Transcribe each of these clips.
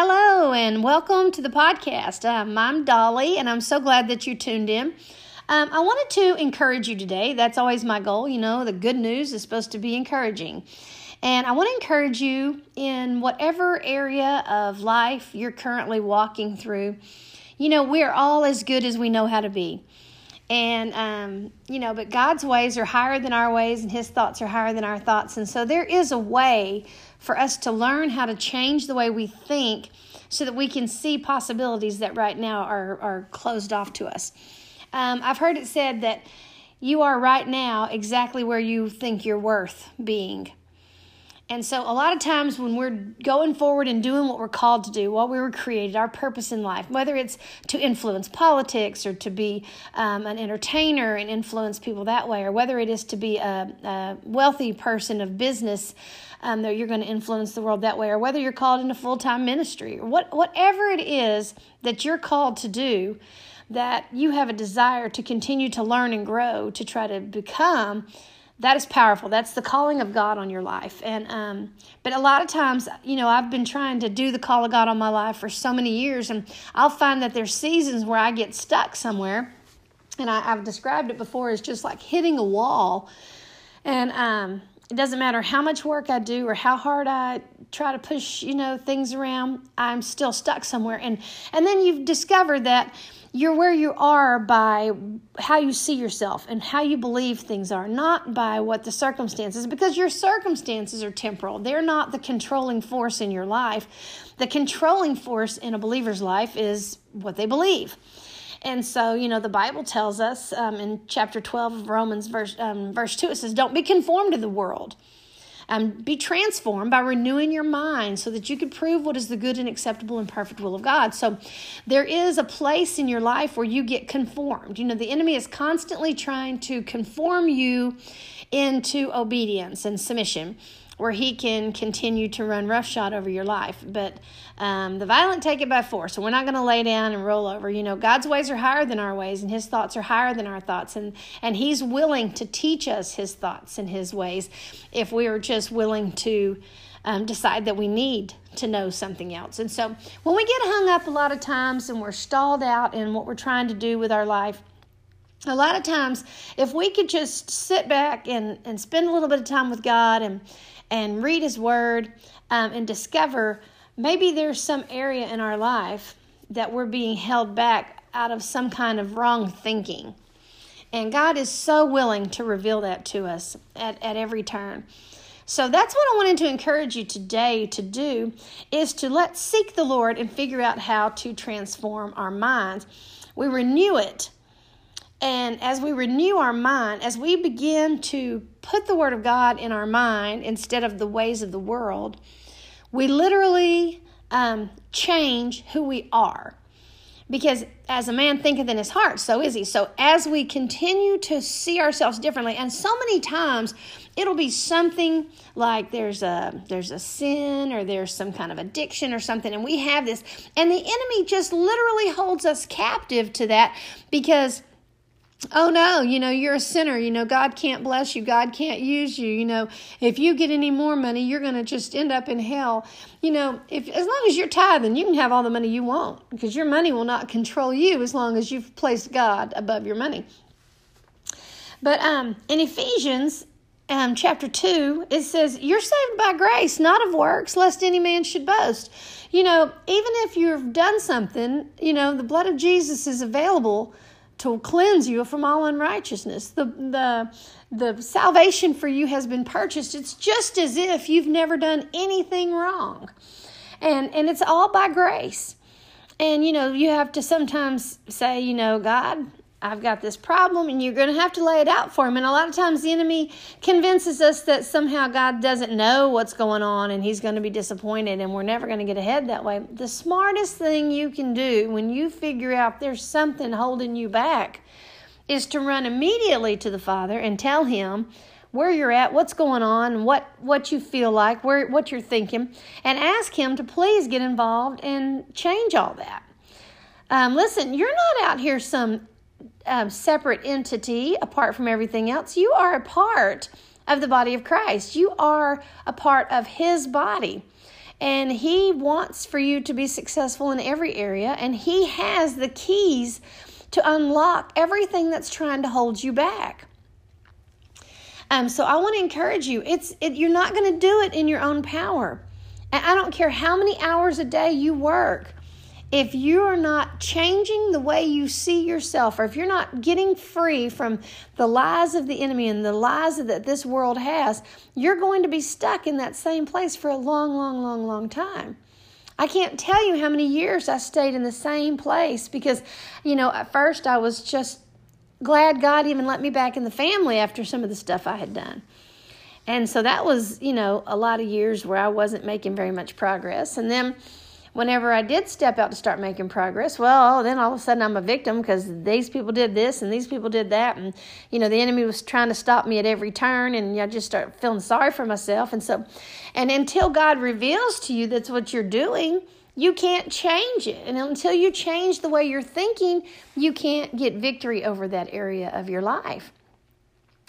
Hello, and welcome to the podcast. Um, I'm Dolly, and I'm so glad that you tuned in. Um, I wanted to encourage you today. That's always my goal. You know, the good news is supposed to be encouraging. And I want to encourage you in whatever area of life you're currently walking through. You know, we're all as good as we know how to be. And, um, you know, but God's ways are higher than our ways, and His thoughts are higher than our thoughts. And so there is a way for us to learn how to change the way we think so that we can see possibilities that right now are, are closed off to us. Um, I've heard it said that you are right now exactly where you think you're worth being. And so, a lot of times when we're going forward and doing what we're called to do, what we were created, our purpose in life, whether it's to influence politics or to be um, an entertainer and influence people that way, or whether it is to be a, a wealthy person of business um, that you're going to influence the world that way, or whether you're called into full time ministry, or what, whatever it is that you're called to do, that you have a desire to continue to learn and grow to try to become that is powerful. That's the calling of god on your life. And um, but a lot of times you know i've been trying to do the call of god on my life for so many years and i'll find that there's seasons where i get stuck somewhere and I, have described it before as just like hitting a wall. And um, it doesn't matter how much work i do or how hard i try to push you know things around i'm still stuck somewhere and and then you've discovered that you're where you are by how you see yourself and how you believe things are, not by what the circumstances, because your circumstances are temporal. They're not the controlling force in your life. The controlling force in a believer's life is what they believe. And so, you know, the Bible tells us um, in chapter 12 of Romans, verse, um, verse 2, it says, Don't be conformed to the world um, be transformed by renewing your mind so that you can prove what is the good and acceptable and perfect will of God. So there is a place in your life where you get conformed. You know, the enemy is constantly trying to conform you into obedience and submission where he can continue to run roughshod over your life. But um, the violent take it by force. So we're not going to lay down and roll over. You know, God's ways are higher than our ways, and his thoughts are higher than our thoughts. And, and he's willing to teach us his thoughts and his ways if we are just willing to um, decide that we need to know something else. And so when we get hung up a lot of times and we're stalled out in what we're trying to do with our life, a lot of times if we could just sit back and, and spend a little bit of time with god and and read His Word um, and discover maybe there's some area in our life that we're being held back out of some kind of wrong thinking. And God is so willing to reveal that to us at, at every turn. So that's what I wanted to encourage you today to do is to let's seek the Lord and figure out how to transform our minds. We renew it and as we renew our mind, as we begin to put the Word of God in our mind instead of the ways of the world, we literally um, change who we are. Because as a man thinketh in his heart, so is he. So as we continue to see ourselves differently, and so many times it'll be something like there's a there's a sin or there's some kind of addiction or something, and we have this, and the enemy just literally holds us captive to that because oh no, you know, you're a sinner. You know, God can't bless you. God can't use you. You know, if you get any more money, you're going to just end up in hell. You know, if as long as you're tithing, you can have all the money you want because your money will not control you as long as you've placed God above your money. But um, in Ephesians um, chapter 2, it says, You're saved by grace, not of works, lest any man should boast. You know, even if you've done something, you know, the blood of Jesus is available to cleanse you from all unrighteousness. The, the, the salvation for you has been purchased. It's just as if you've never done anything wrong. And, and it's all by grace. And, you know, you have to sometimes say, you know, God, I've got this problem, and you're going to have to lay it out for him. And a lot of times the enemy convinces us that somehow God doesn't know what's going on and he's going to be disappointed, and we're never going to get ahead that way. The smartest thing you can do when you figure out there's something holding you back is to run immediately to the Father and tell him where you're at, what's going on, what what you feel like, where what you're thinking, and ask him to please get involved and change all that. Um, listen, you're not out here some um, separate entity apart from everything else. You are a part of the body of Christ. You are a part of His body. And He wants for you to be successful in every area, and He has the keys to unlock everything that's trying to hold you back. Um, so I want to encourage you. It's it, you're not going to do it in your own power. And I don't care how many hours a day you work. If you are not changing the way you see yourself, or if you're not getting free from the lies of the enemy and the lies that this world has, you're going to be stuck in that same place for a long, long, long, long time. I can't tell you how many years I stayed in the same place because, you know, at first I was just glad God even let me back in the family after some of the stuff I had done. And so that was, you know, a lot of years where I wasn't making very much progress. And then whenever I did step out to start making progress, well, then all of a sudden I'm a victim because these people did this and these people did that. And, you know, the enemy was trying to stop me at every turn. And I just start feeling sorry for myself. And so, and until God reveals to you that's what you're doing, you can't change it. And until you change the way you're thinking, you can't get victory over that area of your life.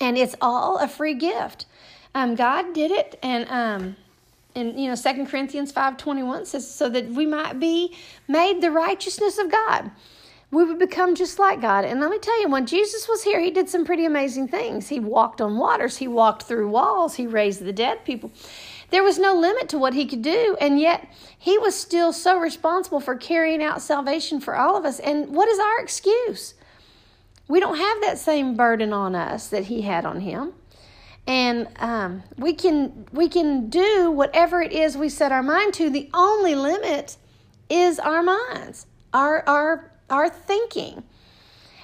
And it's all a free gift. Um, God did it, and um, and you know, Second Corinthians five twenty one says, so that we might be made the righteousness of God. We would become just like God. And let me tell you, when Jesus was here, he did some pretty amazing things. He walked on waters, he walked through walls, he raised the dead people. There was no limit to what he could do, and yet he was still so responsible for carrying out salvation for all of us. And what is our excuse? We don't have that same burden on us that he had on him. And um, we can we can do whatever it is we set our mind to. The only limit is our minds, our our our thinking.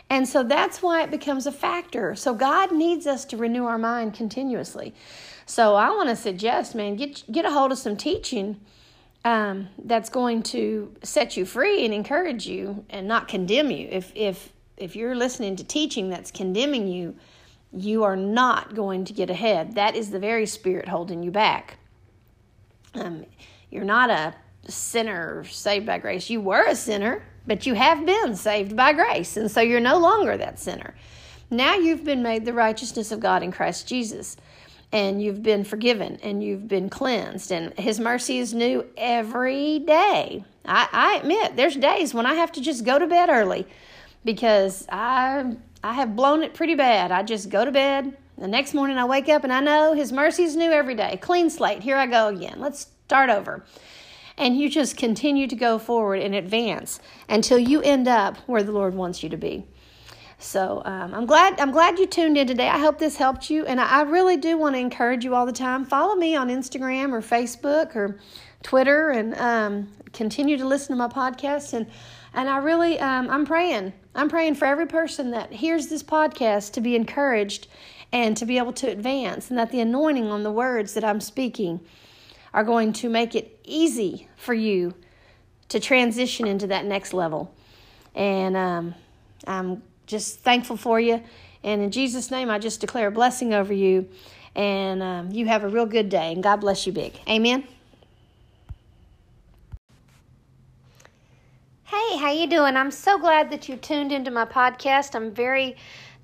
And so that's why it becomes a factor. So God needs us to renew our mind continuously. So I want to suggest, man, get get a hold of some teaching um, that's going to set you free and encourage you, and not condemn you. If if if you're listening to teaching that's condemning you, you are not going to get ahead. That is the very spirit holding you back. Um, you're not a sinner saved by grace. You were a sinner, but you have been saved by grace, and so you're no longer that sinner. Now you've been made the righteousness of God in Christ Jesus and you've been forgiven and you've been cleansed and his mercy is new every day I, I admit there's days when i have to just go to bed early because i i have blown it pretty bad i just go to bed the next morning i wake up and i know his mercy is new every day clean slate here i go again let's start over and you just continue to go forward and advance until you end up where the lord wants you to be so um, I'm glad I'm glad you tuned in today. I hope this helped you, and I, I really do want to encourage you all the time. Follow me on Instagram or Facebook or Twitter, and um, continue to listen to my podcast. and And I really um, I'm praying. I'm praying for every person that hears this podcast to be encouraged and to be able to advance, and that the anointing on the words that I'm speaking are going to make it easy for you to transition into that next level. And um, I'm just thankful for you. And in Jesus' name, I just declare a blessing over you. And um, you have a real good day. And God bless you big. Amen. Hey, how you doing? I'm so glad that you tuned into my podcast. I'm very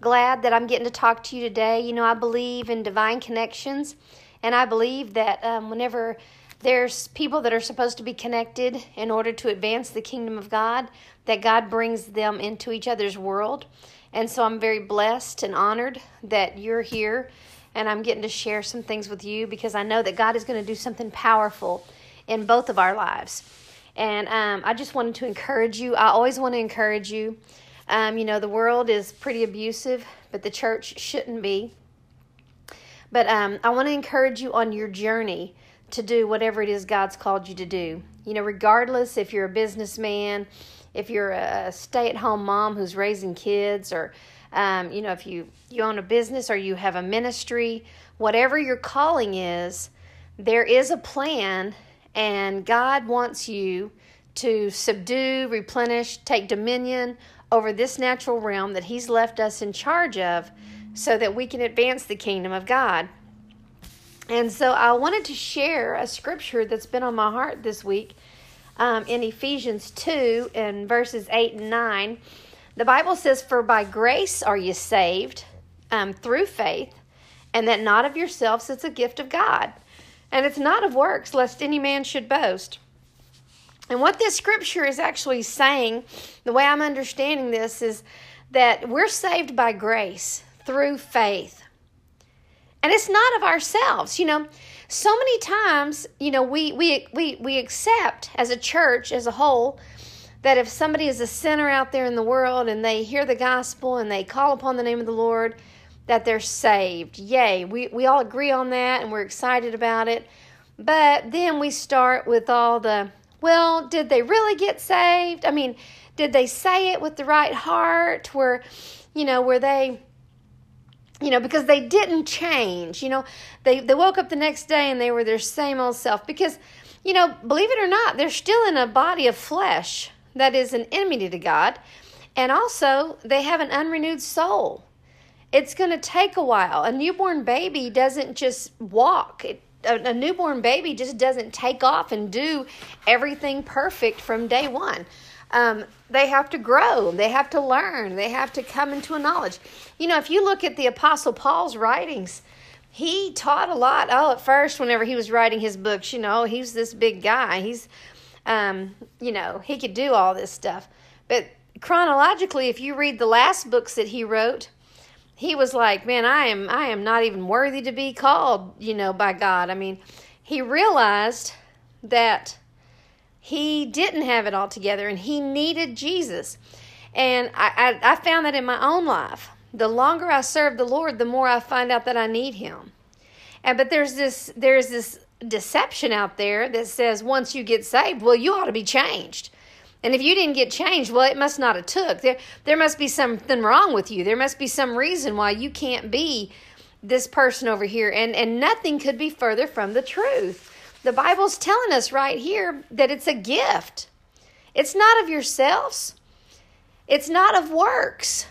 glad that I'm getting to talk to you today. You know, I believe in divine connections, and I believe that um, whenever there's people that are supposed to be connected in order to advance the kingdom of God, that God brings them into each other's world. And so I'm very blessed and honored that you're here and I'm getting to share some things with you because I know that God is going to do something powerful in both of our lives. And um, I just wanted to encourage you. I always want to encourage you. Um, you know, the world is pretty abusive, but the church shouldn't be. But um, I want to encourage you on your journey to do whatever it is God's called you to do. You know, regardless if you're a businessman, if you're a stay at home mom who's raising kids, or, um, you know, if you, you own a business or you have a ministry, whatever your calling is, there is a plan, and God wants you to subdue, replenish, take dominion over this natural realm that He's left us in charge of so that we can advance the kingdom of God. And so I wanted to share a scripture that's been on my heart this week um, in Ephesians 2 and verses 8 and 9. The Bible says, For by grace are you saved um, through faith, and that not of yourselves, it's a gift of God. And it's not of works, lest any man should boast. And what this scripture is actually saying, the way I'm understanding this, is that we're saved by grace through faith. And it's not of ourselves. You know, so many times, you know, we, we, we, we accept as a church as a whole that if somebody is a sinner out there in the world and they hear the gospel and they call upon the name of the Lord, that they're saved. Yay. We, we all agree on that and we're excited about it. But then we start with all the, well, did they really get saved? I mean, did they say it with the right heart? Were, you know, were they you know because they didn't change you know they they woke up the next day and they were their same old self because you know believe it or not they're still in a body of flesh that is an enemy to God. And also, they have an unrenewed soul. It's going to take a while. A newborn baby doesn't just walk. It, a, a newborn baby just doesn't take off and do everything perfect from day one. Um, they have to grow, they have to learn, they have to come into a knowledge. You know, if you look at the Apostle Paul's writings, he taught a lot. Oh, at first, whenever he was writing his books, you know, he's this big guy. He's um, you know, he could do all this stuff. But chronologically, if you read the last books that he wrote, he was like, "Man, I am I am not even worthy to be called, you know, by God." I mean, he realized that he didn't have it all together and he needed Jesus. And I, I, I found that in my own life. The longer I serve the Lord, the more I find out that I need him. And but there's this there's this deception out there that says once you get saved, well, you ought to be changed. And if you didn't get changed, well, it must not have took. There, there must be something wrong with you. There must be some reason why you can't be this person over here. And, and nothing could be further from the truth. The Bible's telling us right here that it's a gift. It's not of yourselves. It's not of works.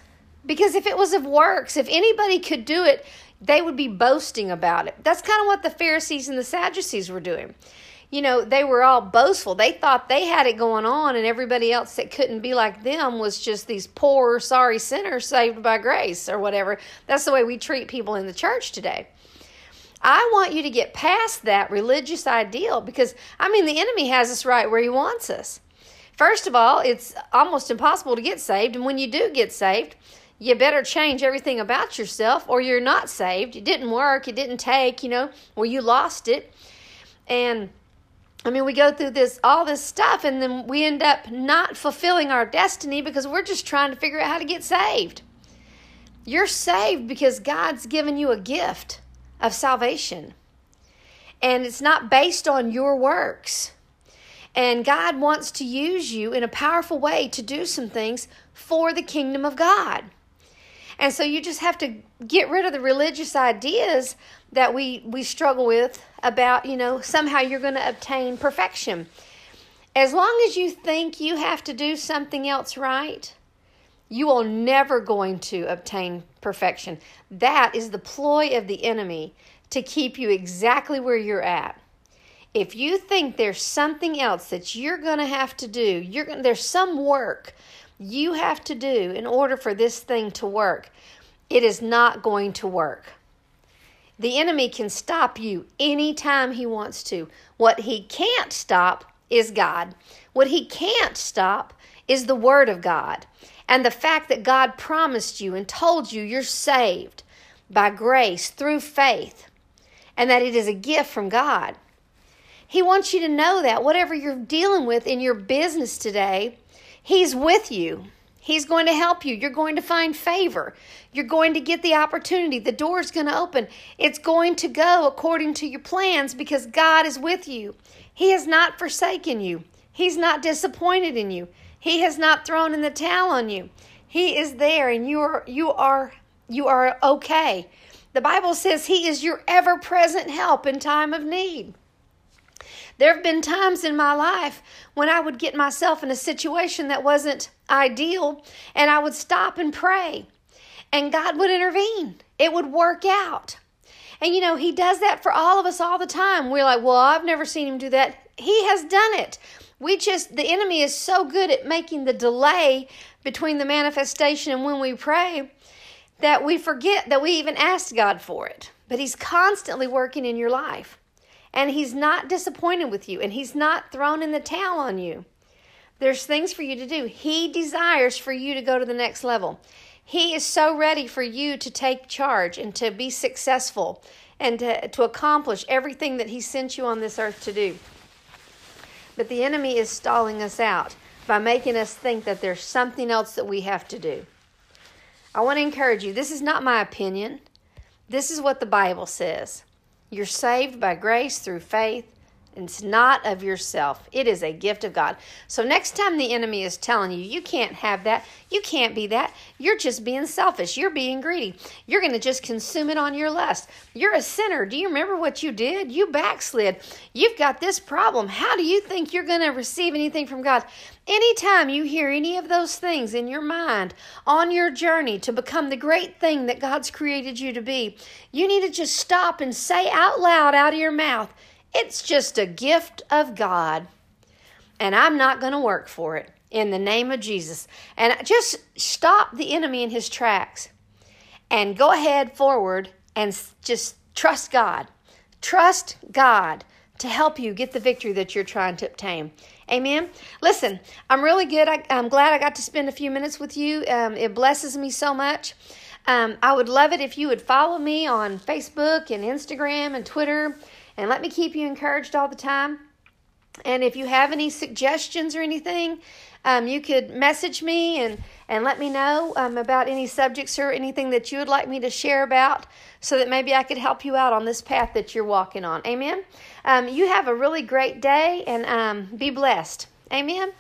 Because if it was of works, if anybody could do it, they would be boasting about it. That's kind of what the Pharisees and the Sadducees were doing. You know, they were all boastful. They thought they had it going on, and everybody else that couldn't be like them was just these poor, sorry sinners saved by grace or whatever. That's the way we treat people in the church today. I want you to get past that religious ideal because, I mean, the enemy has us right where he wants us. First of all, it's almost impossible to get saved, and when you do get saved, you better change everything about yourself or you're not saved. It didn't work, it didn't take, you know, or you lost it. And I mean, we go through this all this stuff and then we end up not fulfilling our destiny because we're just trying to figure out how to get saved. You're saved because God's given you a gift of salvation. And it's not based on your works. And God wants to use you in a powerful way to do some things for the kingdom of God. And so you just have to get rid of the religious ideas that we, we struggle with about, you know, somehow you're going to obtain perfection. As long as you think you have to do something else right, you are never going to obtain perfection. That is the ploy of the enemy to keep you exactly where you're at. If you think there's something else that you're going to have to do, you're going there's some work you have to do in order for this thing to work, it is not going to work. The enemy can stop you anytime he wants to. What he can't stop is God. What he can't stop is the Word of God. And the fact that God promised you and told you you're saved by grace through faith and that it is a gift from God. He wants you to know that whatever you're dealing with in your business today, He's with you. He's going to help you. You're going to find favor. You're going to get the opportunity. The door's going to open. It's going to go according to your plans because God is with you. He has not forsaken you. He's not disappointed in you. He has not thrown in the towel on you. He is there and you are you are you are okay. The Bible says he is your ever-present help in time of need. There have been times in my life when I would get myself in a situation that wasn't ideal and I would stop and pray and God would intervene. It would work out. And you know, He does that for all of us all the time. We're like, well, I've never seen Him do that. He has done it. We just, the enemy is so good at making the delay between the manifestation and when we pray that we forget that we even asked God for it. But He's constantly working in your life. And he's not disappointed with you and he's not thrown in the towel on you. There's things for you to do. He desires for you to go to the next level. He is so ready for you to take charge and to be successful and to, to accomplish everything that He sent you on this earth to do. But the enemy is stalling us out by making us think that there's something else that we have to do. I want to encourage you this is not my opinion, this is what the Bible says. You're saved by grace through faith it's not of yourself. It is a gift of God. So next time the enemy is telling you, you can't have that, you can't be that, you're just being selfish, you're being greedy. You're going to just consume it on your lust. You're a sinner. Do you remember what you did? You backslid. You've got this problem. How do you think you're going to receive anything from God? Anytime you hear any of those things in your mind on your journey to become the great thing that God's created you to be, you need to just stop and say out loud out of your mouth, it's just a gift of God. And I'm not going to work for it in the name of Jesus. And just stop the enemy in his tracks and go ahead forward and just trust God. Trust God to help you get the victory that you're trying to obtain. Amen. Listen, I'm really good. I, am glad I got to spend a few minutes with you. Um, it blesses me so much. Um, I would love it if you would follow me on Facebook and Instagram and Twitter and let me keep you encouraged all the time. And if you have any suggestions or anything, um, you could message me and, and let me know um, about any subjects or anything that you would like me to share about so that maybe I could help you out on this path that you're walking on. Amen. Um, you have a really great day and um, be blessed. Amen.